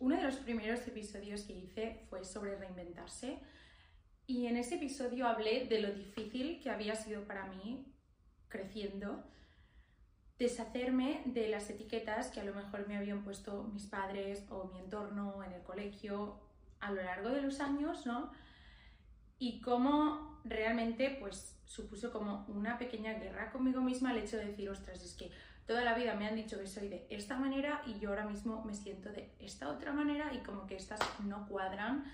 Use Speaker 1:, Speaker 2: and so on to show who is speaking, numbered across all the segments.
Speaker 1: Uno de los primeros episodios que hice fue sobre reinventarse y en ese episodio hablé de lo difícil que había sido para mí creciendo deshacerme de las etiquetas que a lo mejor me habían puesto mis padres o mi entorno en el colegio a lo largo de los años, ¿no? Y cómo realmente pues supuso como una pequeña guerra conmigo misma el hecho de decir, ostras, es que toda la vida me han dicho que soy de esta manera y yo ahora mismo me siento de esta otra manera y como que estas no cuadran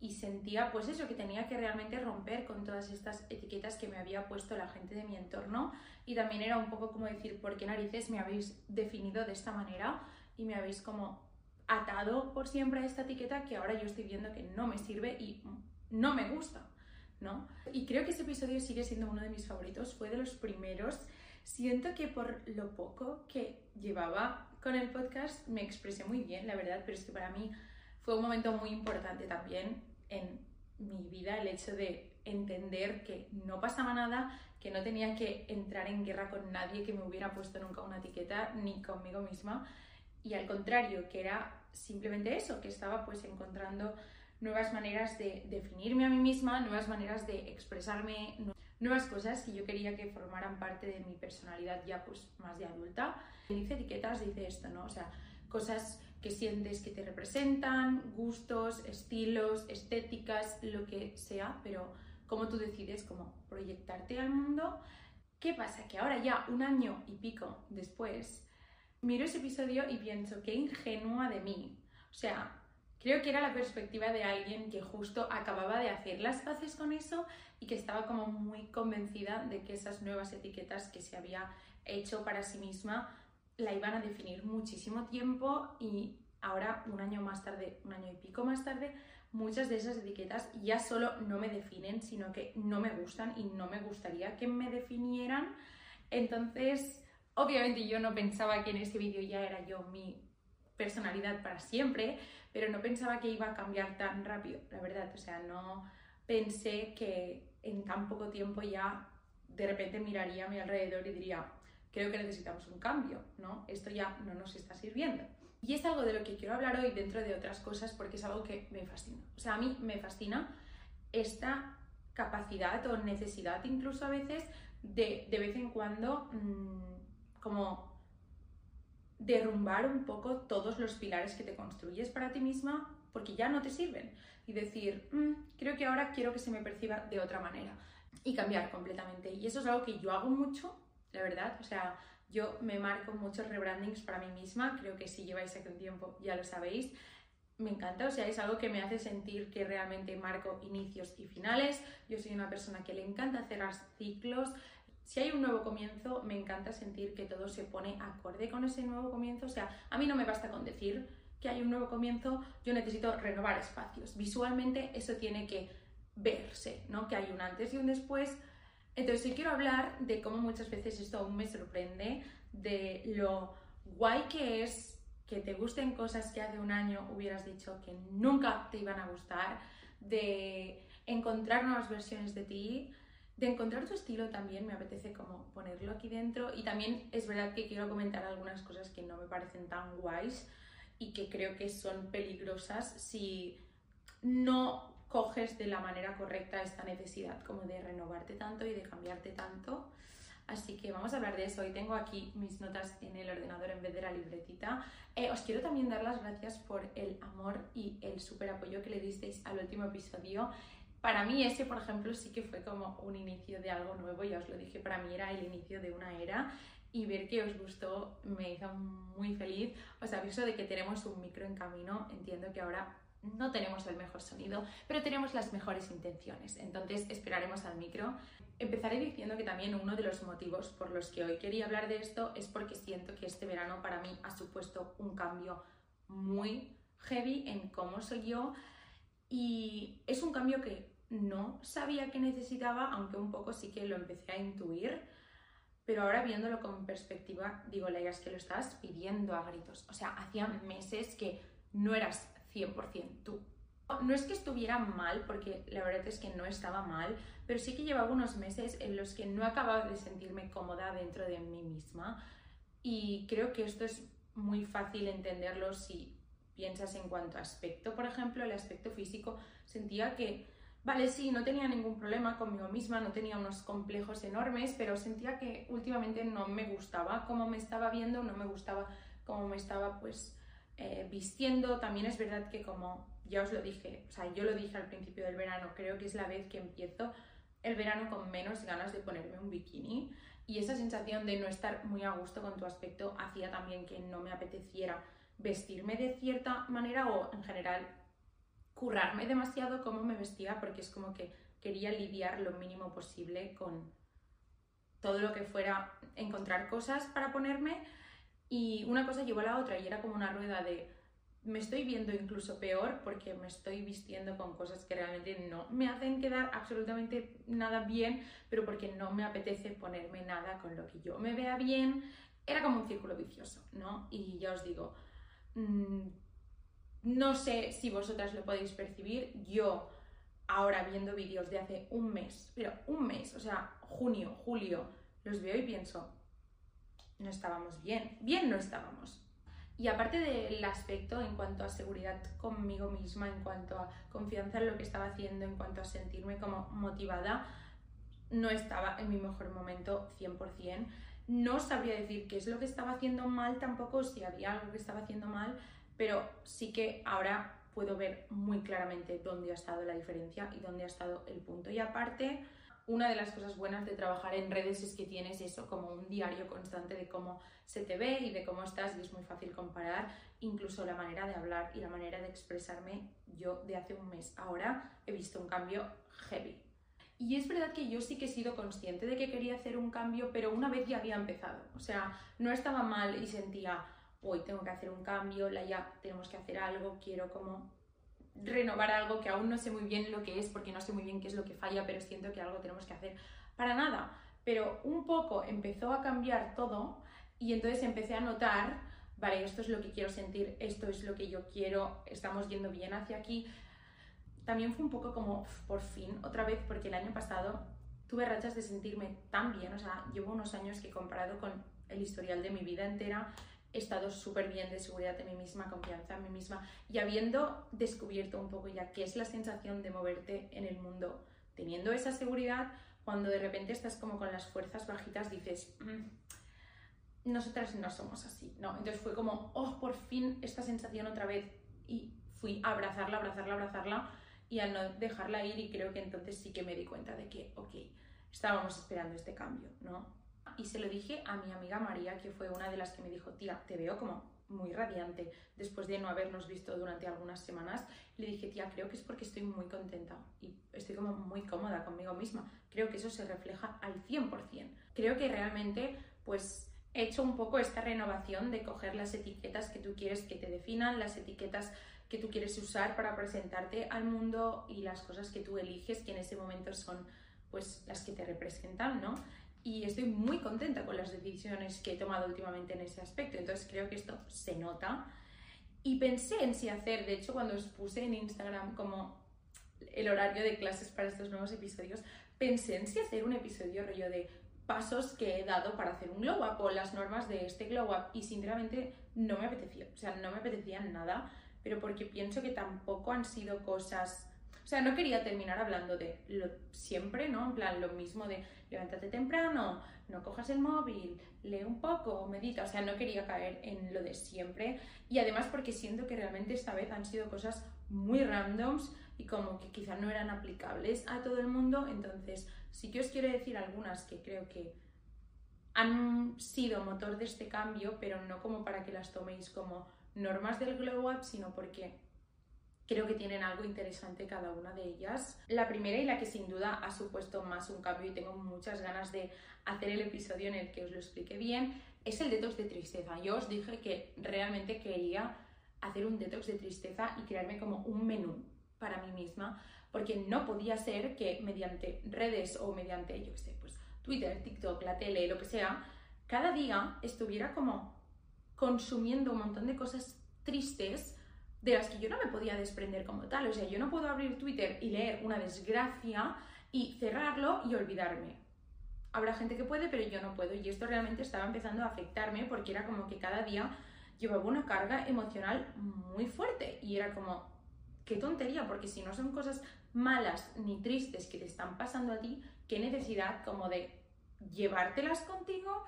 Speaker 1: y sentía pues eso, que tenía que realmente romper con todas estas etiquetas que me había puesto la gente de mi entorno y también era un poco como decir, ¿por qué narices me habéis definido de esta manera y me habéis como atado por siempre a esta etiqueta que ahora yo estoy viendo que no me sirve y no me gusta, ¿no? Y creo que ese episodio sigue siendo uno de mis favoritos, fue de los primeros. Siento que por lo poco que llevaba con el podcast me expresé muy bien, la verdad, pero es que para mí fue un momento muy importante también en mi vida el hecho de entender que no pasaba nada, que no tenía que entrar en guerra con nadie que me hubiera puesto nunca una etiqueta, ni conmigo misma, y al contrario, que era simplemente eso, que estaba pues encontrando nuevas maneras de definirme a mí misma, nuevas maneras de expresarme, nuevas cosas que yo quería que formaran parte de mi personalidad ya pues más de adulta. Dice etiquetas, dice esto, ¿no? O sea, cosas que sientes que te representan, gustos, estilos, estéticas, lo que sea, pero cómo tú decides cómo proyectarte al mundo. ¿Qué pasa? Que ahora ya un año y pico después miro ese episodio y pienso, qué ingenua de mí. O sea, creo que era la perspectiva de alguien que justo acababa de hacer las paces con eso y que estaba como muy convencida de que esas nuevas etiquetas que se había hecho para sí misma la iban a definir muchísimo tiempo y ahora, un año más tarde, un año y pico más tarde, muchas de esas etiquetas ya solo no me definen, sino que no me gustan y no me gustaría que me definieran. Entonces, obviamente yo no pensaba que en ese vídeo ya era yo mi personalidad para siempre, pero no pensaba que iba a cambiar tan rápido, la verdad. O sea, no pensé que en tan poco tiempo ya de repente miraría a mi alrededor y diría, creo que necesitamos un cambio, ¿no? Esto ya no nos está sirviendo. Y es algo de lo que quiero hablar hoy dentro de otras cosas porque es algo que me fascina. O sea, a mí me fascina esta capacidad o necesidad incluso a veces de de vez en cuando mmm, como derrumbar un poco todos los pilares que te construyes para ti misma porque ya no te sirven y decir, mmm, creo que ahora quiero que se me perciba de otra manera y cambiar completamente. Y eso es algo que yo hago mucho la verdad. O sea, yo me marco muchos rebrandings para mí misma, creo que si lleváis aquí un tiempo ya lo sabéis. Me encanta, o sea, es algo que me hace sentir que realmente marco inicios y finales. Yo soy una persona que le encanta cerrar ciclos. Si hay un nuevo comienzo, me encanta sentir que todo se pone acorde con ese nuevo comienzo. O sea, a mí no me basta con decir que hay un nuevo comienzo, yo necesito renovar espacios. Visualmente eso tiene que verse, ¿no? Que hay un antes y un después entonces, hoy quiero hablar de cómo muchas veces esto aún me sorprende, de lo guay que es que te gusten cosas que hace un año hubieras dicho que nunca te iban a gustar, de encontrar nuevas versiones de ti, de encontrar tu estilo también, me apetece como ponerlo aquí dentro y también es verdad que quiero comentar algunas cosas que no me parecen tan guays y que creo que son peligrosas si no coges de la manera correcta esta necesidad como de renovarte tanto y de cambiarte tanto. Así que vamos a hablar de eso. Hoy tengo aquí mis notas en el ordenador en vez de la libretita. Eh, os quiero también dar las gracias por el amor y el súper apoyo que le disteis al último episodio. Para mí ese, por ejemplo, sí que fue como un inicio de algo nuevo, ya os lo dije, para mí era el inicio de una era y ver que os gustó me hizo muy feliz. Os aviso de que tenemos un micro en camino, entiendo que ahora no tenemos el mejor sonido, pero tenemos las mejores intenciones. Entonces esperaremos al micro. Empezaré diciendo que también uno de los motivos por los que hoy quería hablar de esto es porque siento que este verano para mí ha supuesto un cambio muy heavy en cómo soy yo y es un cambio que no sabía que necesitaba, aunque un poco sí que lo empecé a intuir, pero ahora viéndolo con perspectiva, digo, Leia, es que lo estabas pidiendo a gritos. O sea, hacía meses que no eras 100% tú. No es que estuviera mal, porque la verdad es que no estaba mal, pero sí que llevaba unos meses en los que no acababa de sentirme cómoda dentro de mí misma y creo que esto es muy fácil entenderlo si piensas en cuanto a aspecto, por ejemplo, el aspecto físico, sentía que, vale, sí, no tenía ningún problema conmigo misma, no tenía unos complejos enormes, pero sentía que últimamente no me gustaba cómo me estaba viendo, no me gustaba cómo me estaba pues eh, vistiendo. También es verdad que como ya os lo dije, o sea, yo lo dije al principio del verano, creo que es la vez que empiezo el verano con menos ganas de ponerme un bikini y esa sensación de no estar muy a gusto con tu aspecto hacía también que no me apeteciera vestirme de cierta manera o en general currarme demasiado cómo me vestía porque es como que quería lidiar lo mínimo posible con todo lo que fuera encontrar cosas para ponerme y una cosa llevó a la otra y era como una rueda de me estoy viendo incluso peor porque me estoy vistiendo con cosas que realmente no me hacen quedar absolutamente nada bien, pero porque no me apetece ponerme nada con lo que yo me vea bien. Era como un círculo vicioso, ¿no? Y ya os digo, Mm, no sé si vosotras lo podéis percibir. Yo, ahora viendo vídeos de hace un mes, pero un mes, o sea, junio, julio, los veo y pienso, no estábamos bien. Bien no estábamos. Y aparte del aspecto en cuanto a seguridad conmigo misma, en cuanto a confianza en lo que estaba haciendo, en cuanto a sentirme como motivada, no estaba en mi mejor momento 100%. No sabría decir qué es lo que estaba haciendo mal tampoco, si había algo que estaba haciendo mal, pero sí que ahora puedo ver muy claramente dónde ha estado la diferencia y dónde ha estado el punto. Y aparte, una de las cosas buenas de trabajar en redes es que tienes eso como un diario constante de cómo se te ve y de cómo estás y es muy fácil comparar incluso la manera de hablar y la manera de expresarme. Yo de hace un mes ahora he visto un cambio heavy. Y es verdad que yo sí que he sido consciente de que quería hacer un cambio, pero una vez ya había empezado. O sea, no estaba mal y sentía, hoy tengo que hacer un cambio, la ya tenemos que hacer algo, quiero como renovar algo que aún no sé muy bien lo que es, porque no sé muy bien qué es lo que falla, pero siento que algo tenemos que hacer. Para nada. Pero un poco empezó a cambiar todo y entonces empecé a notar, vale, esto es lo que quiero sentir, esto es lo que yo quiero, estamos yendo bien hacia aquí también fue un poco como por fin, otra vez, porque el año pasado tuve rachas de sentirme tan bien, o sea, llevo unos años que comparado con el historial de mi vida entera, he estado súper bien de seguridad en mí misma, confianza en mí misma y habiendo descubierto un poco ya qué es la sensación de moverte en el mundo teniendo esa seguridad, cuando de repente estás como con las fuerzas bajitas dices, mm, nosotras no somos así, ¿no? Entonces fue como, oh, por fin esta sensación otra vez y fui a abrazarla, abrazarla, abrazarla y al no dejarla ir y creo que entonces sí que me di cuenta de que, ok, estábamos esperando este cambio, ¿no? Y se lo dije a mi amiga María, que fue una de las que me dijo, tía, te veo como muy radiante después de no habernos visto durante algunas semanas. Le dije, tía, creo que es porque estoy muy contenta y estoy como muy cómoda conmigo misma. Creo que eso se refleja al 100%. Creo que realmente, pues, he hecho un poco esta renovación de coger las etiquetas que tú quieres que te definan, las etiquetas que tú quieres usar para presentarte al mundo y las cosas que tú eliges que en ese momento son pues las que te representan, ¿no? Y estoy muy contenta con las decisiones que he tomado últimamente en ese aspecto, entonces creo que esto se nota. Y pensé en si hacer, de hecho cuando os puse en Instagram como el horario de clases para estos nuevos episodios, pensé en si hacer un episodio rollo de pasos que he dado para hacer un glow up o las normas de este glow up y sinceramente no me apetecía, o sea, no me apetecía nada pero porque pienso que tampoco han sido cosas... O sea, no quería terminar hablando de lo siempre, ¿no? En plan, lo mismo de levántate temprano, no cojas el móvil, lee un poco, medita. O sea, no quería caer en lo de siempre. Y además porque siento que realmente esta vez han sido cosas muy randoms y como que quizá no eran aplicables a todo el mundo. Entonces, sí que os quiero decir algunas que creo que han sido motor de este cambio, pero no como para que las toméis como normas del Glow Up, sino porque creo que tienen algo interesante cada una de ellas. La primera y la que sin duda ha supuesto más un cambio y tengo muchas ganas de hacer el episodio en el que os lo explique bien, es el detox de tristeza. Yo os dije que realmente quería hacer un detox de tristeza y crearme como un menú para mí misma, porque no podía ser que mediante redes o mediante, yo qué sé, pues Twitter, TikTok, la tele, lo que sea, cada día estuviera como consumiendo un montón de cosas tristes de las que yo no me podía desprender como tal. O sea, yo no puedo abrir Twitter y leer una desgracia y cerrarlo y olvidarme. Habrá gente que puede, pero yo no puedo. Y esto realmente estaba empezando a afectarme porque era como que cada día llevaba una carga emocional muy fuerte y era como, qué tontería, porque si no son cosas malas ni tristes que te están pasando a ti, qué necesidad como de llevártelas contigo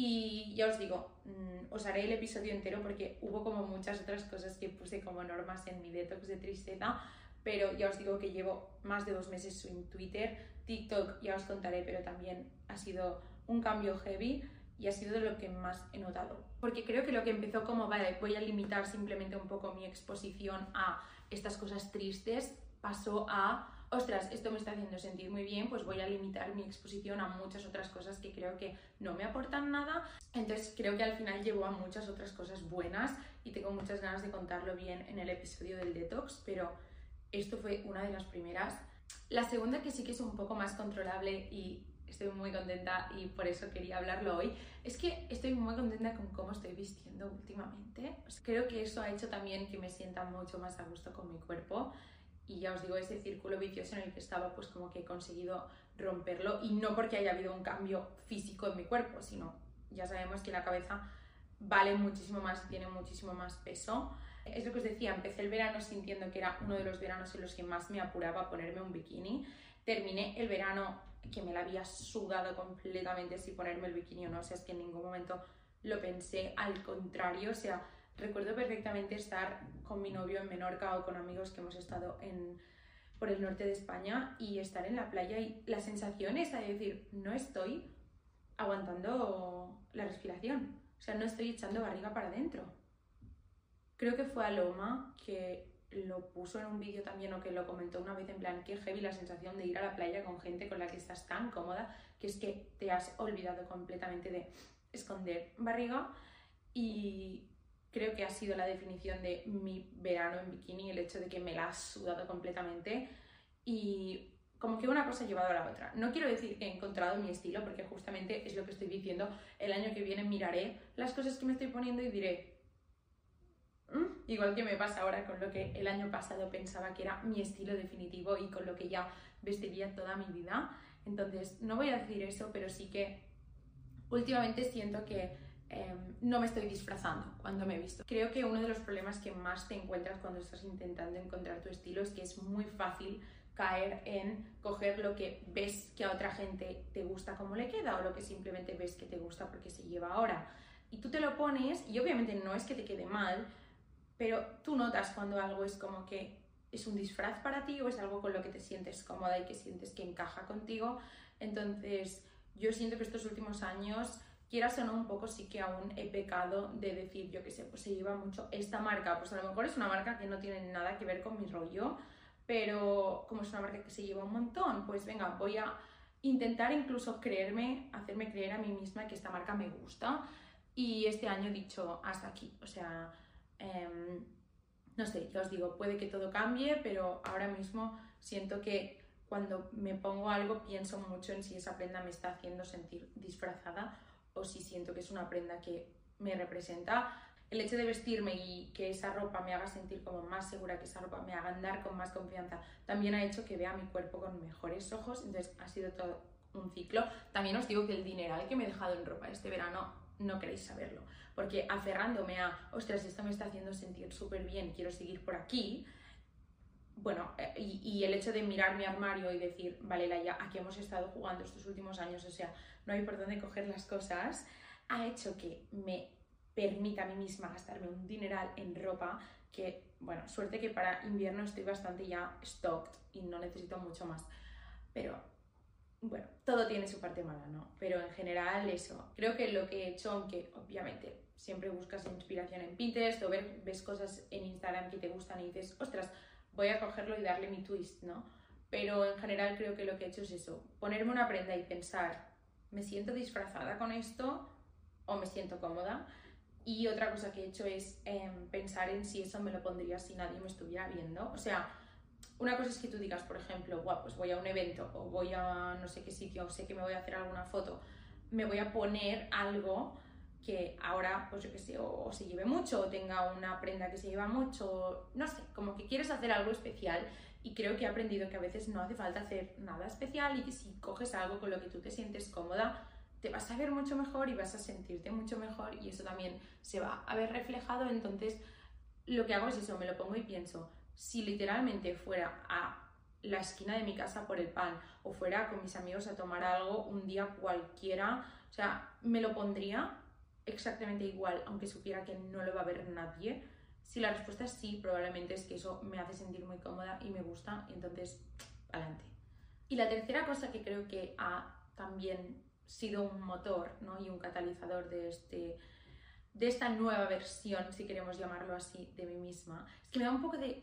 Speaker 1: y ya os digo, mm, os haré el episodio entero porque hubo como muchas otras cosas que puse como normas en mi detox de tristeza, pero ya os digo que llevo más de dos meses en Twitter, TikTok ya os contaré, pero también ha sido un cambio heavy y ha sido de lo que más he notado. Porque creo que lo que empezó como, vale, voy a limitar simplemente un poco mi exposición a estas cosas tristes, pasó a, ostras, esto me está haciendo sentir muy bien, pues voy a limitar mi exposición a muchas otras cosas que creo que no me aportan nada. Entonces creo que al final llevó a muchas otras cosas buenas y tengo muchas ganas de contarlo bien en el episodio del detox, pero esto fue una de las primeras. La segunda que sí que es un poco más controlable y estoy muy contenta y por eso quería hablarlo hoy, es que estoy muy contenta con cómo estoy vistiendo últimamente. Creo que eso ha hecho también que me sienta mucho más a gusto con mi cuerpo y ya os digo, ese círculo vicioso en el que estaba, pues como que he conseguido romperlo y no porque haya habido un cambio físico en mi cuerpo, sino ya sabemos que la cabeza vale muchísimo más y tiene muchísimo más peso. Es lo que os decía, empecé el verano sintiendo que era uno de los veranos en los que más me apuraba ponerme un bikini. Terminé el verano que me la había sudado completamente si ponerme el bikini o no, o sea, es que en ningún momento lo pensé, al contrario, o sea, recuerdo perfectamente estar con mi novio en Menorca o con amigos que hemos estado en, por el norte de España y estar en la playa y la sensación es de decir, no estoy aguantando la respiración, o sea, no estoy echando barriga para adentro. Creo que fue Aloma que lo puso en un vídeo también o que lo comentó una vez en plan que heavy la sensación de ir a la playa con gente con la que estás tan cómoda que es que te has olvidado completamente de esconder barriga y creo que ha sido la definición de mi verano en bikini el hecho de que me la has sudado completamente y como que una cosa ha llevado a la otra. No quiero decir que he encontrado mi estilo porque justamente es lo que estoy diciendo. El año que viene miraré las cosas que me estoy poniendo y diré, Mm, igual que me pasa ahora con lo que el año pasado pensaba que era mi estilo definitivo y con lo que ya vestiría toda mi vida. Entonces, no voy a decir eso, pero sí que últimamente siento que em, no me estoy disfrazando cuando me he visto. Creo que uno de los problemas que más te encuentras cuando estás intentando encontrar tu estilo es que es muy fácil caer en coger lo que ves que a otra gente te gusta como le queda o lo que simplemente ves que te gusta porque se lleva ahora. Y tú te lo pones y obviamente no es que te quede mal, pero tú notas cuando algo es como que es un disfraz para ti o es algo con lo que te sientes cómoda y que sientes que encaja contigo. Entonces, yo siento que estos últimos años, quieras o un poco sí que aún he pecado de decir, yo qué sé, pues se lleva mucho esta marca, pues a lo mejor es una marca que no tiene nada que ver con mi rollo, pero como es una marca que se lleva un montón, pues venga, voy a intentar incluso creerme, hacerme creer a mí misma que esta marca me gusta. Y este año he dicho hasta aquí, o sea, Em, no sé, ya os digo, puede que todo cambie, pero ahora mismo siento que cuando me pongo algo pienso mucho en si esa prenda me está haciendo sentir disfrazada o si siento que es una prenda que me representa. El hecho de vestirme y que esa ropa me haga sentir como más segura, que esa ropa me haga andar con más confianza, también ha hecho que vea mi cuerpo con mejores ojos. Entonces ha sido todo un ciclo. También os digo que el dineral que me he dejado en ropa este verano no queréis saberlo. Porque aferrándome a, ostras, esto me está haciendo sentir súper bien, quiero seguir por aquí, bueno, eh, y, el hecho de mirar mi armario y decir, vale, ya aquí hemos estado jugando estos últimos años, o sea, no hay por dónde coger las cosas, ha hecho que me permita a mí misma gastarme un dineral en ropa que, bueno, suerte que para invierno estoy bastante ya stocked y no necesito mucho más. Pero bueno, todo tiene su parte mala, ¿no? Pero en general eso. Creo que lo que he hecho, aunque obviamente siempre buscas inspiración en Pinterest o ves cosas en Instagram que te gustan y dices, ostras, voy a cogerlo y darle mi twist, ¿no? Pero en general creo que lo que he hecho es eso, ponerme una prenda y pensar, ¿me siento disfrazada con esto o me siento cómoda? Y otra cosa que he hecho es em, pensar en si eso me lo pondría si nadie me estuviera viendo. O sea, una cosa es que tú digas, por ejemplo, pues voy a un evento o voy a no sé qué sitio, o sé que me voy a hacer alguna foto, me voy a poner algo que ahora, pues yo qué sé, o, se lleve mucho, o tenga una prenda que se lleva mucho, no sé, como que quieres hacer algo especial y creo que he aprendido que a veces no hace falta hacer nada especial y que si coges algo con lo que tú te sientes cómoda, te vas a ver mucho mejor y vas a sentirte mucho mejor y eso también se va a ver reflejado. Entonces, lo que hago es eso, me lo pongo y pienso, si literalmente fuera a la esquina de mi casa por el pan o fuera con mis amigos a tomar algo un día cualquiera, o sea, me lo pondría exactamente igual, aunque supiera que no lo va a ver nadie. Si la respuesta es sí, probablemente es que eso me hace sentir muy cómoda y me gusta, entonces, adelante. Y la tercera cosa que creo que ha también sido un motor ¿no? y un catalizador de, este, de esta nueva versión, si queremos llamarlo así, de mí misma, es que me da un poco de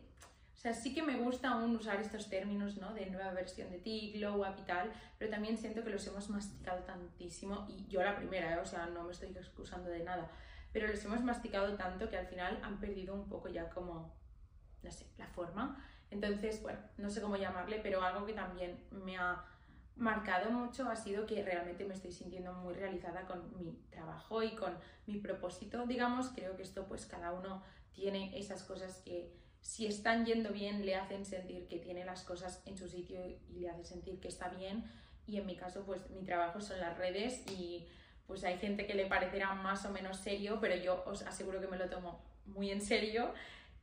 Speaker 1: o sea, sí que me gusta aún usar estos términos, ¿no? De nueva versión de ti, glow up y tal, pero también siento que los hemos masticado tantísimo, y yo la primera, ¿eh? o sea, no me estoy excusando de nada, pero los hemos masticado tanto que al final han perdido un poco ya como, no sé, la forma. Entonces, bueno, no sé cómo llamarle, pero algo que también me ha marcado mucho ha sido que realmente me estoy sintiendo muy realizada con mi trabajo y con mi propósito, digamos, creo que esto pues cada uno tiene esas cosas que si están yendo bien, le hacen sentir que tiene las cosas en su sitio y le hace sentir que está bien. Y en mi caso, pues mi trabajo son las redes y pues hay gente que le parecerá más o menos serio, pero yo os aseguro que me lo tomo muy en serio.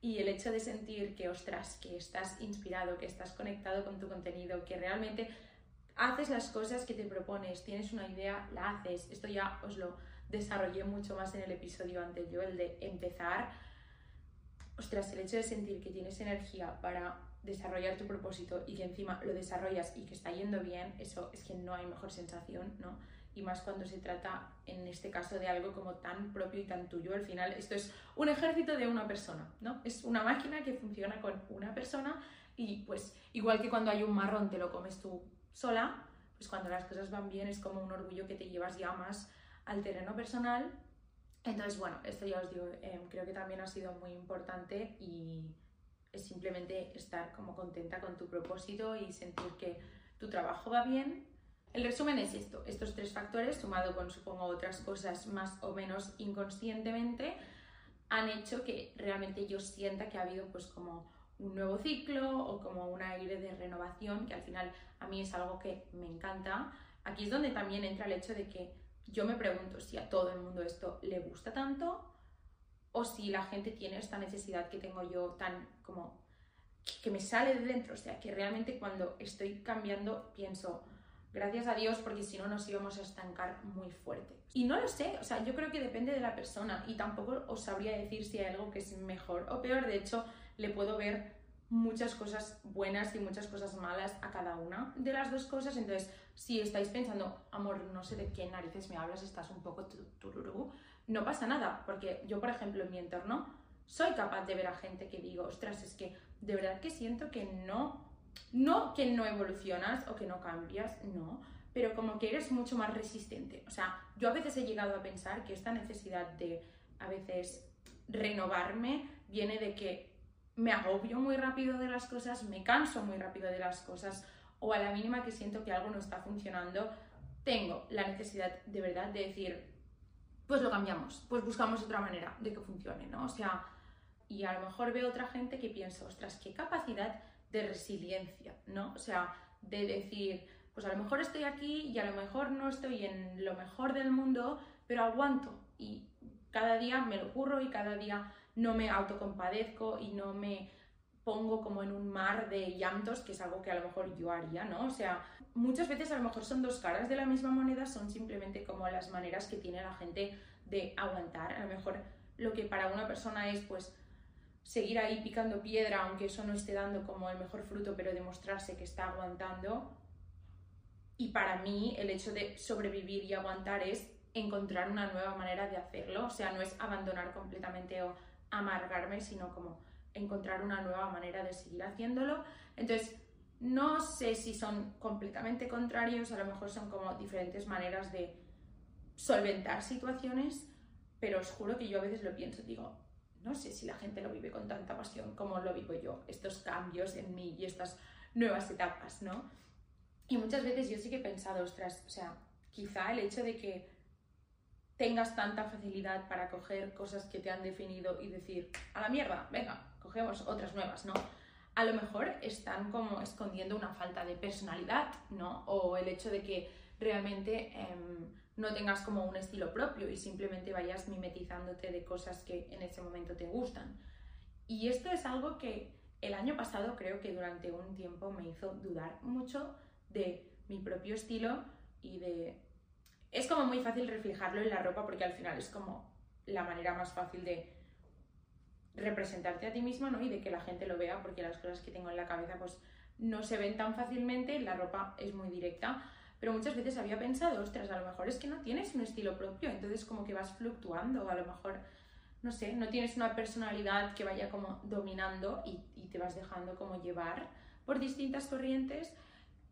Speaker 1: Y el hecho de sentir que, ostras, que estás inspirado, que estás conectado con tu contenido, que realmente haces las cosas que te propones, tienes una idea, la haces. Esto ya os lo desarrollé mucho más en el episodio anterior, el de empezar ostras, el hecho de sentir que tienes energía para desarrollar tu propósito y que encima lo desarrollas y que está yendo bien, eso es que no hay mejor sensación, ¿no? Y más cuando se trata, en este caso, de algo como tan propio y tan tuyo. Al final, esto es un ejército de una persona, ¿no? Es una máquina que funciona con una persona y pues igual que cuando hay un marrón te lo comes tú sola, pues cuando las cosas van bien es como un orgullo que te llevas ya más al terreno personal entonces, bueno, esto ya os digo, em, creo que también ha sido muy importante y es simplemente estar como contenta con tu propósito y sentir que tu trabajo va bien. El resumen es esto, estos tres factores, sumado con supongo otras cosas más o menos inconscientemente, han hecho que realmente yo sienta que ha habido pues como un nuevo ciclo o como un aire de renovación, que al final a mí es algo que me encanta. Aquí es donde también entra el hecho de que yo me pregunto si a todo el mundo esto le gusta tanto o si la gente tiene esta necesidad que tengo yo tan como que me sale de dentro, o sea, que realmente cuando estoy cambiando pienso, gracias a Dios, porque si no nos íbamos a estancar muy fuerte. Y no lo sé, o sea, yo creo que depende de la persona y tampoco os sabría decir si hay algo que es mejor o peor, de hecho, le puedo ver muchas cosas buenas y muchas cosas malas a cada una de las dos cosas. Entonces, si estáis pensando, amor, no sé de qué narices me hablas, estás un poco tururú, no pasa nada, porque yo, por ejemplo, en mi entorno, soy capaz de ver a gente que digo, ostras, es que de verdad que siento que no, no que no evolucionas o que no cambias, no, pero como que eres mucho más resistente. O sea, yo a veces he llegado a pensar que esta necesidad de a veces renovarme viene de que me agobio muy rápido de las cosas, me canso muy rápido de las cosas o a la mínima que siento que algo no está funcionando, tengo la necesidad de verdad de decir, pues lo cambiamos, pues buscamos otra manera de que funcione, ¿no? O sea, y a lo mejor veo otra gente que piensa, ostras, qué capacidad de resiliencia, ¿no? O sea, de decir, pues a lo mejor estoy aquí y a lo mejor no estoy en lo mejor del mundo, pero aguanto y cada día me lo curro y cada día no me autocompadezco y no me pongo como en un mar de llantos, que es algo que a lo mejor yo haría, ¿no? O sea, muchas veces a lo mejor son dos caras de la misma moneda, son simplemente como las maneras que tiene la gente de aguantar. A lo mejor lo que para una persona es pues seguir ahí picando piedra, aunque eso no esté dando como el mejor fruto, pero demostrarse que está aguantando. Y para mí el hecho de sobrevivir y aguantar es encontrar una nueva manera de hacerlo, o sea, no es abandonar completamente o amargarme, sino como encontrar una nueva manera de seguir haciéndolo. Entonces, no sé si son completamente contrarios, a lo mejor son como diferentes maneras de solventar situaciones, pero os juro que yo a veces lo pienso, digo, no sé si la gente lo vive con tanta pasión como lo vivo yo, estos cambios en mí y estas nuevas etapas, ¿no? Y muchas veces yo sí que he pensado, ostras, o sea, quizá el hecho de que tengas tanta facilidad para coger cosas que te han definido y decir, a la mierda, venga, cogemos otras nuevas, ¿no? A lo mejor están como escondiendo una falta de personalidad, ¿no? O el hecho de que realmente em, no tengas como un estilo propio y simplemente vayas mimetizándote de cosas que en ese momento te gustan. Y esto es algo que el año pasado creo que durante un tiempo me hizo dudar mucho de mi propio estilo y de... Es como muy fácil reflejarlo en la ropa porque al final es como la manera más fácil de representarte a ti mismo, ¿no? Y de que la gente lo vea porque las cosas que tengo en la cabeza pues no se ven tan fácilmente, la ropa es muy directa, pero muchas veces había pensado, ostras, a lo mejor es que no tienes un estilo propio, entonces como que vas fluctuando, a lo mejor, no sé, no tienes una personalidad que vaya como dominando y, y te vas dejando como llevar por distintas corrientes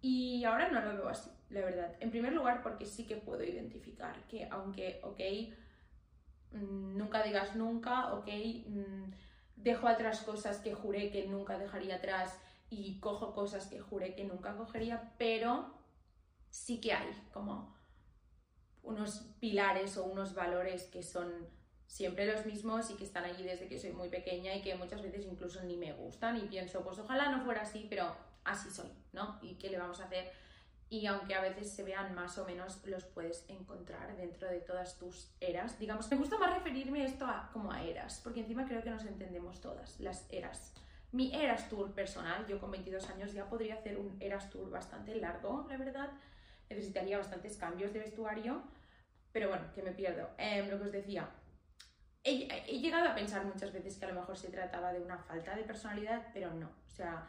Speaker 1: y ahora no lo veo así, la verdad. En primer lugar, porque sí que puedo identificar que aunque, ok, mm, nunca digas nunca, ok, mm, dejo atrás cosas que juré que nunca dejaría atrás y cojo cosas que juré que nunca cogería, pero sí que hay como unos pilares o unos valores que son siempre los mismos y que están allí desde que soy muy pequeña y que muchas veces incluso ni me gustan y pienso, pues ojalá no fuera así, pero así soy, ¿no? ¿Y qué le vamos a hacer? Y aunque a veces se vean más o menos, los puedes encontrar dentro de todas tus eras. Digamos, me gusta más referirme esto a, como a eras, porque encima creo que nos entendemos todas, las eras. Mi Eras Tour personal, yo con 22 años ya podría hacer un Eras Tour bastante largo, la verdad. Necesitaría bastantes cambios de vestuario, pero bueno, que me pierdo. Em, lo que os decía, he, he llegado a pensar muchas veces que a lo mejor se trataba de una falta de personalidad, pero no. O sea,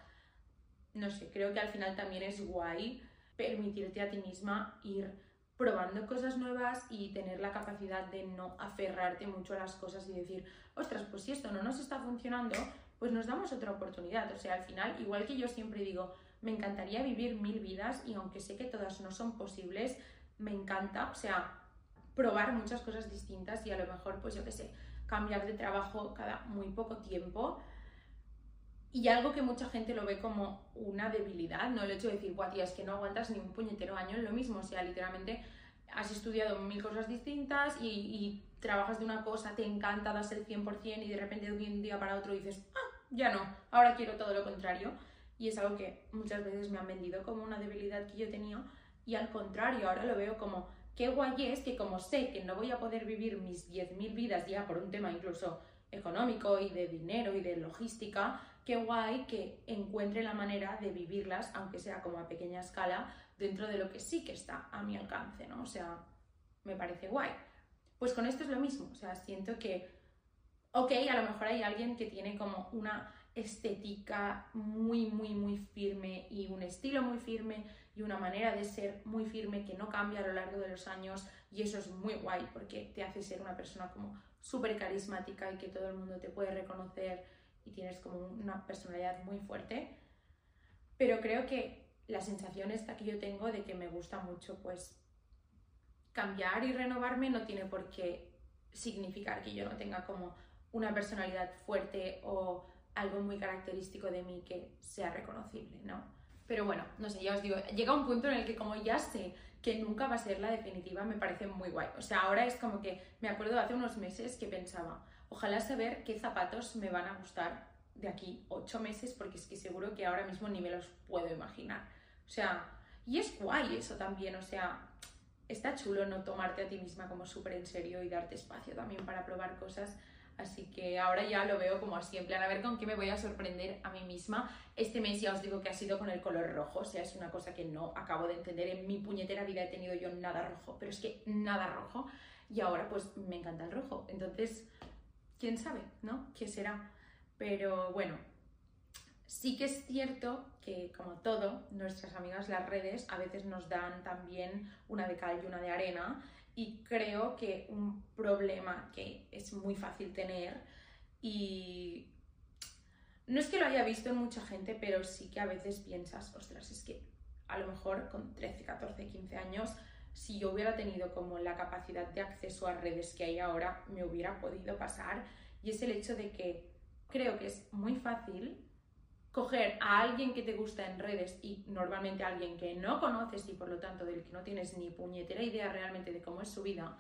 Speaker 1: no sé, creo que al final también es guay permitirte a ti misma ir probando cosas nuevas y tener la capacidad de no aferrarte mucho a las cosas y decir, ostras, pues si esto no nos está funcionando, pues nos damos otra oportunidad. O sea, al final, igual que yo siempre digo, me encantaría vivir mil vidas y aunque sé que todas no son posibles, me encanta, o sea, probar muchas cosas distintas y a lo mejor, pues yo qué sé, cambiar de trabajo cada muy poco tiempo y algo que mucha gente lo ve como una debilidad, ¿no? El hecho de decir, guau, tía, es que no aguantas ni un puñetero año en lo mismo. O sea, literalmente has estudiado mil cosas distintas y, y trabajas de una cosa, te encanta, das el 100% y de repente de un día para otro dices, ah, ya no, ahora quiero todo lo contrario. Y es algo que muchas veces me han vendido como una debilidad que yo tenía y al contrario, ahora lo veo como, qué guay es que como sé que no voy a poder vivir mis 10.000 vidas ya por un tema incluso económico y de dinero y de logística, qué guay que encuentre la manera de vivirlas, aunque sea como a pequeña escala, dentro de lo que sí que está a mi alcance, ¿no? O sea, me parece guay. Pues con esto es lo mismo, o sea, siento que, ok, a lo mejor hay alguien que tiene como una estética muy, muy, muy firme y un estilo muy firme y una manera de ser muy firme que no cambia a lo largo de los años y eso es muy guay porque te hace ser una persona como súper carismática y que todo el mundo te puede reconocer y tienes como una personalidad muy fuerte. Pero creo que la sensación esta que yo tengo de que me gusta mucho pues cambiar y renovarme no tiene por qué significar que yo no tenga como una personalidad fuerte o algo muy característico de mí que sea reconocible, ¿no? Pero bueno, no sé, ya os digo, llega un punto en el que como ya sé que nunca va a ser la definitiva, me parece muy guay. O sea, ahora es como que me acuerdo hace unos meses que pensaba, ojalá saber qué zapatos me van a gustar de aquí ocho meses, porque es que seguro que ahora mismo ni me los puedo imaginar. O sea, y es guay eso también, o sea, está chulo no tomarte a ti misma como súper en serio y darte espacio también para probar cosas. Así que ahora ya lo veo como así, en plan, a ver con qué me voy a sorprender a mí misma. Este mes ya os digo que ha sido con el color rojo, o sea, es una cosa que no acabo de entender. En mi puñetera vida he tenido yo nada rojo, pero es que nada rojo. Y ahora pues me encanta el rojo. Entonces, quién sabe, ¿no? ¿Qué será? Pero bueno, sí que es cierto que, como todo, nuestras amigas las redes a veces nos dan también una de cal y una de arena y creo que un problema que es muy fácil tener y no es que lo haya visto en mucha gente, pero sí que a veces piensas, ostras, es que a lo mejor con 13, 14, 15 años, si yo hubiera tenido como la capacidad de acceso a redes que hay ahora, me hubiera podido pasar y es el hecho de que creo que es muy fácil coger a alguien que te gusta en redes y normalmente a alguien que no conoces y por lo tanto del que no tienes ni puñetera idea realmente de cómo es su vida,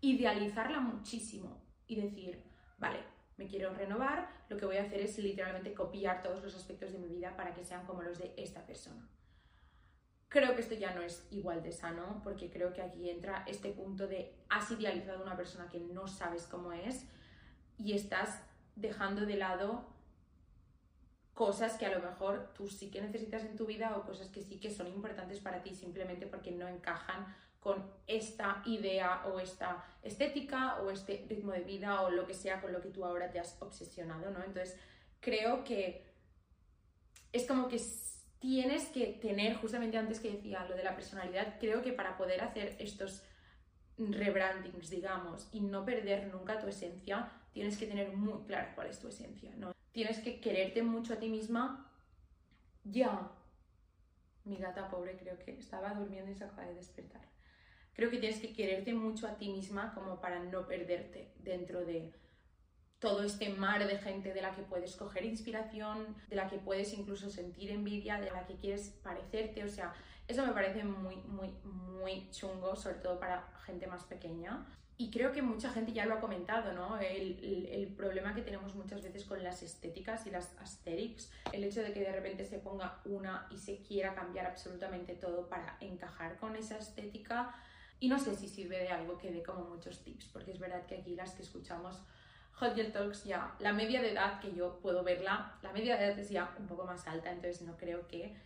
Speaker 1: idealizarla muchísimo y decir, vale, me quiero renovar, lo que voy a hacer es literalmente copiar todos los aspectos de mi vida para que sean como los de esta persona. Creo que esto ya no es igual de sano, porque creo que aquí entra este punto de has idealizado a una persona que no sabes cómo es y estás dejando de lado cosas que a lo mejor tú sí que necesitas en tu vida o cosas que sí que son importantes para ti simplemente porque no encajan con esta idea o esta estética o este ritmo de vida o lo que sea con lo que tú ahora te has obsesionado, ¿no? Entonces, creo que es como que tienes que tener, justamente antes que decía lo de la personalidad, creo que para poder hacer estos rebrandings, digamos, y no perder nunca tu esencia, tienes que tener muy claro cuál es tu esencia, ¿no? Tienes que quererte mucho a ti misma ya. Mi gata pobre creo que estaba durmiendo y se acaba de despertar. Creo que tienes que quererte mucho a ti misma como para no perderte dentro de todo este mar de gente de la que puedes coger inspiración, de la que puedes incluso sentir envidia, de la que quieres parecerte, o sea, eso me parece muy, muy, muy chungo, sobre todo para gente más pequeña. Y creo que mucha gente ya lo ha comentado, ¿no? El, el, problema que tenemos muchas veces con las estéticas y las aesthetics, el hecho de que de repente se ponga una y se quiera cambiar absolutamente todo para encajar con esa estética. Y no sé si sirve de algo que dé como muchos tips, porque es verdad que aquí las que escuchamos Hot Girl Talks ya, la media de edad que yo puedo verla, la media de edad es ya un poco más alta, entonces no creo que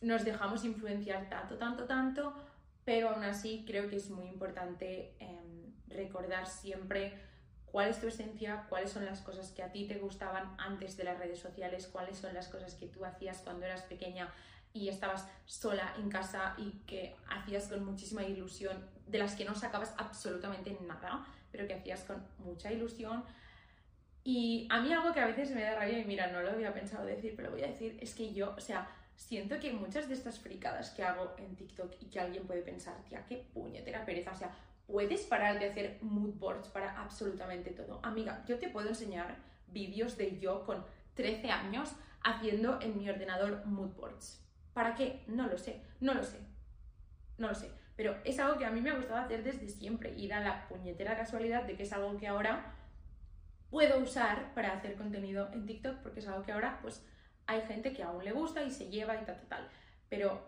Speaker 1: nos dejamos influenciar tanto, tanto, tanto, pero aún así creo que es muy importante em, recordar siempre cuál es tu esencia, cuáles son las cosas que a ti te gustaban antes de las redes sociales, cuáles son las cosas que tú hacías cuando eras pequeña y estabas sola en casa y que hacías con muchísima ilusión, de las que no sacabas absolutamente nada pero que hacías con mucha ilusión. Y a mí algo que a veces me da rabia, y mira, no lo había pensado decir, pero lo voy a decir, es que yo, o sea, siento que muchas de estas fricadas que hago en TikTok y que alguien puede pensar, tía, qué puñetera pereza, o sea, puedes parar de hacer mood boards para absolutamente todo. Amiga, yo te puedo enseñar vídeos de yo con 13 años haciendo en mi ordenador mood boards. ¿Para qué? No lo sé, no lo sé, no lo sé. Pero es algo que a mí me ha gustado hacer desde siempre y da la puñetera casualidad de que es algo que ahora puedo usar para hacer contenido en TikTok porque es algo que ahora pues hay gente que aún le gusta y se lleva y tal, tal, tal. Pero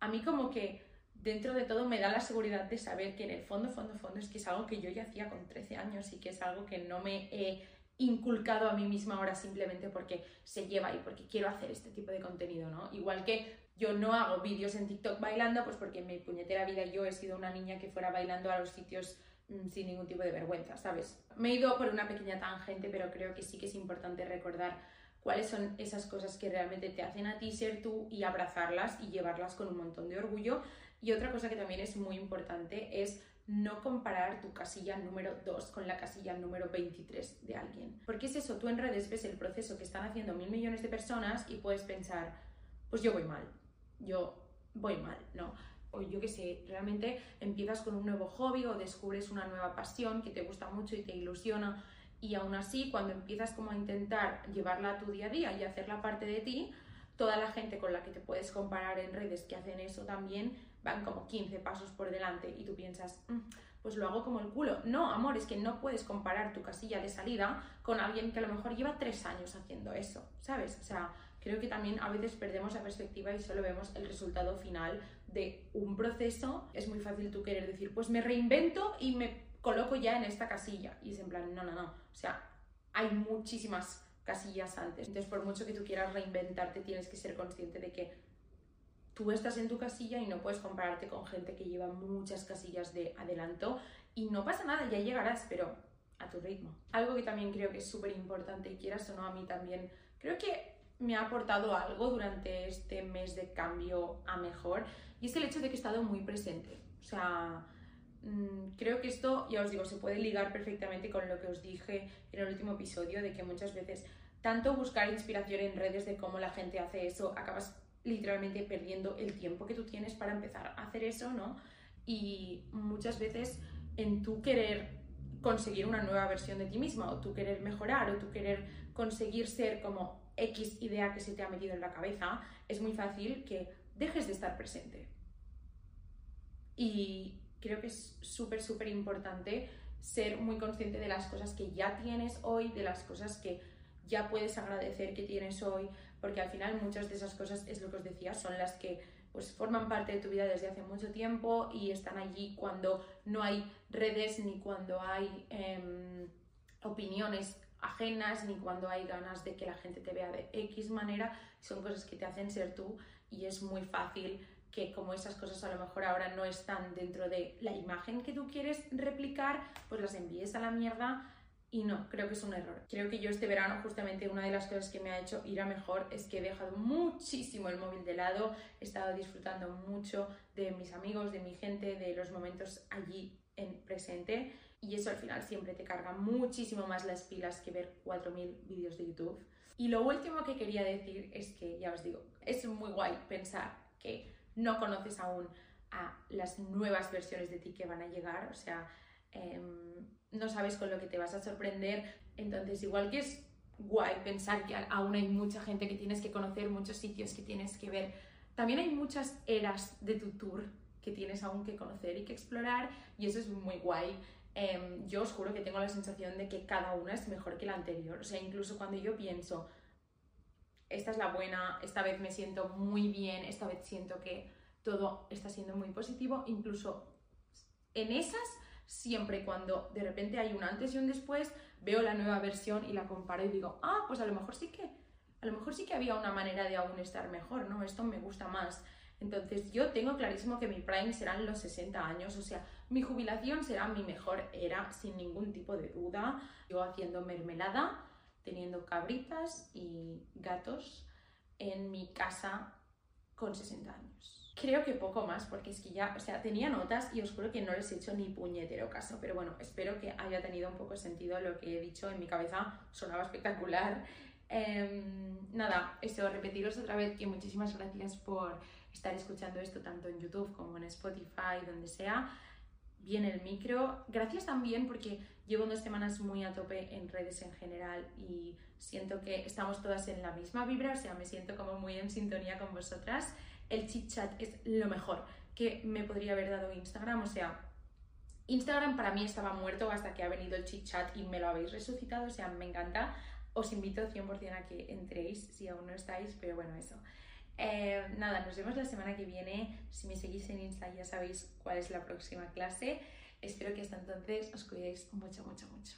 Speaker 1: a mí como que dentro de todo me da la seguridad de saber que en el fondo, fondo, fondo es que es algo que yo ya hacía con 13 años y que es algo que no me he inculcado a mí misma ahora simplemente porque se lleva y porque quiero hacer este tipo de contenido, ¿no? Igual que yo no hago vídeos en TikTok bailando, pues porque en mi puñetera vida yo he sido una niña que fuera bailando a los sitios mm, sin ningún tipo de vergüenza, ¿sabes? Me he ido por una pequeña tangente, pero creo que sí que es importante recordar cuáles son esas cosas que realmente te hacen a ti ser tú y abrazarlas y llevarlas con un montón de orgullo. Y otra cosa que también es muy importante es no comparar tu casilla número 2 con la casilla número 23 de alguien. Porque es eso, tú en redes ves el proceso que están haciendo mil millones de personas y puedes pensar, pues yo voy mal, yo voy mal, ¿no? O yo qué sé, realmente empiezas con un nuevo hobby o descubres una nueva pasión que te gusta mucho y te ilusiona y aún así cuando empiezas como a intentar llevarla a tu día a día y hacerla parte de ti, toda la gente con la que te puedes comparar en redes que hacen eso también van como 15 pasos por delante y tú piensas, mm, pues lo hago como el culo. No, amor, es que no puedes comparar tu casilla de salida con alguien que a lo mejor lleva tres años haciendo eso, ¿sabes? O sea, creo que también a veces perdemos la perspectiva y solo vemos el resultado final de un proceso. Es muy fácil tú querer decir, pues me reinvento y me coloco ya en esta casilla. Y es en plan, no, no, no. O sea, hay muchísimas casillas antes. Entonces, por mucho que tú quieras reinventarte, tienes que ser consciente de que tú estás en tu casilla y no puedes compararte con gente que lleva muchas casillas de adelanto. Y no pasa nada, ya llegarás, pero a tu ritmo. Algo que también creo que es súper importante, y quieras o no, a mí también, creo que me ha aportado algo durante este mes de cambio a mejor y es el hecho de que he estado muy presente. O sea, mm, creo que esto, ya os digo, se puede ligar perfectamente con lo que os dije en el último episodio, de que muchas veces tanto buscar inspiración en redes de cómo la gente hace eso, acabas literalmente perdiendo el tiempo que tú tienes para empezar a hacer eso, ¿no? Y muchas veces en tu querer conseguir una nueva versión de ti misma o tú querer mejorar o tú querer conseguir ser como X idea que se te ha metido en la cabeza, es muy fácil que dejes de estar presente. Y creo que es súper, súper importante ser muy consciente de las cosas que ya tienes hoy, de las cosas que ya puedes agradecer que tienes hoy, porque al final muchas de esas cosas, es lo que os decía, son las que pues forman parte de tu vida desde hace mucho tiempo y están allí cuando no hay redes ni cuando hay em, opiniones ajenas ni cuando hay ganas de que la gente te vea de X manera, son cosas que te hacen ser tú y es muy fácil que como esas cosas a lo mejor ahora no están dentro de la imagen que tú quieres replicar, pues las envíes a la mierda y no, creo que es un error. Creo que yo este verano justamente una de las cosas que me ha hecho ir a mejor es que he dejado muchísimo el móvil de lado, he estado disfrutando mucho de mis amigos, de mi gente, de los momentos allí en presente y eso al final siempre te carga muchísimo más las pilas que ver 4.000 vídeos de YouTube. Y lo último que quería decir es que, ya os digo, es muy guay pensar que no conoces aún a las nuevas versiones de ti que van a llegar, o sea, Em, no sabes con lo que te vas a sorprender. Entonces, igual que es guay pensar que aún hay mucha gente que tienes que conocer, muchos sitios que tienes que ver, también hay muchas eras de tu tour que tienes aún que conocer y que explorar y eso es muy guay. Em, yo os juro que tengo la sensación de que cada una es mejor que la anterior. O sea, incluso cuando yo pienso, esta es la buena, esta vez me siento muy bien, esta vez siento que todo está siendo muy positivo, incluso en esas siempre cuando de repente hay un antes y un después, veo la nueva versión y la comparo y digo, ah, pues a lo mejor sí que, a lo mejor sí que había una manera de aún estar mejor, ¿no? Esto me gusta más. Entonces yo tengo clarísimo que mi prime serán los 60 años, o sea, mi jubilación será mi mejor era sin ningún tipo de duda. Yo haciendo mermelada, teniendo cabritas y gatos en mi casa con 60 años. Creo que poco más, porque es que ya, o sea, tenía notas y os juro que no les he hecho ni puñetero caso, pero bueno, espero que haya tenido un poco sentido lo que he dicho en mi cabeza, sonaba espectacular. Em, nada, eso, repetiros otra vez que muchísimas gracias por estar escuchando esto tanto en YouTube como en Spotify, donde sea. Bien el micro. Gracias también porque llevo dos semanas muy a tope en redes en general y siento que estamos todas en la misma vibra, o sea, me siento como muy en sintonía con vosotras el chit chat es lo mejor que me podría haber dado Instagram. O sea, Instagram para mí estaba muerto hasta que ha venido el chit chat y me lo habéis resucitado. O sea, me encanta. Os invito 100% a que entréis si aún no estáis, pero bueno, eso. Eh, nada, nos vemos la semana que viene. Si me seguís en Insta ya sabéis cuál es la próxima clase. Espero que hasta entonces os cuidéis mucho, mucho, mucho.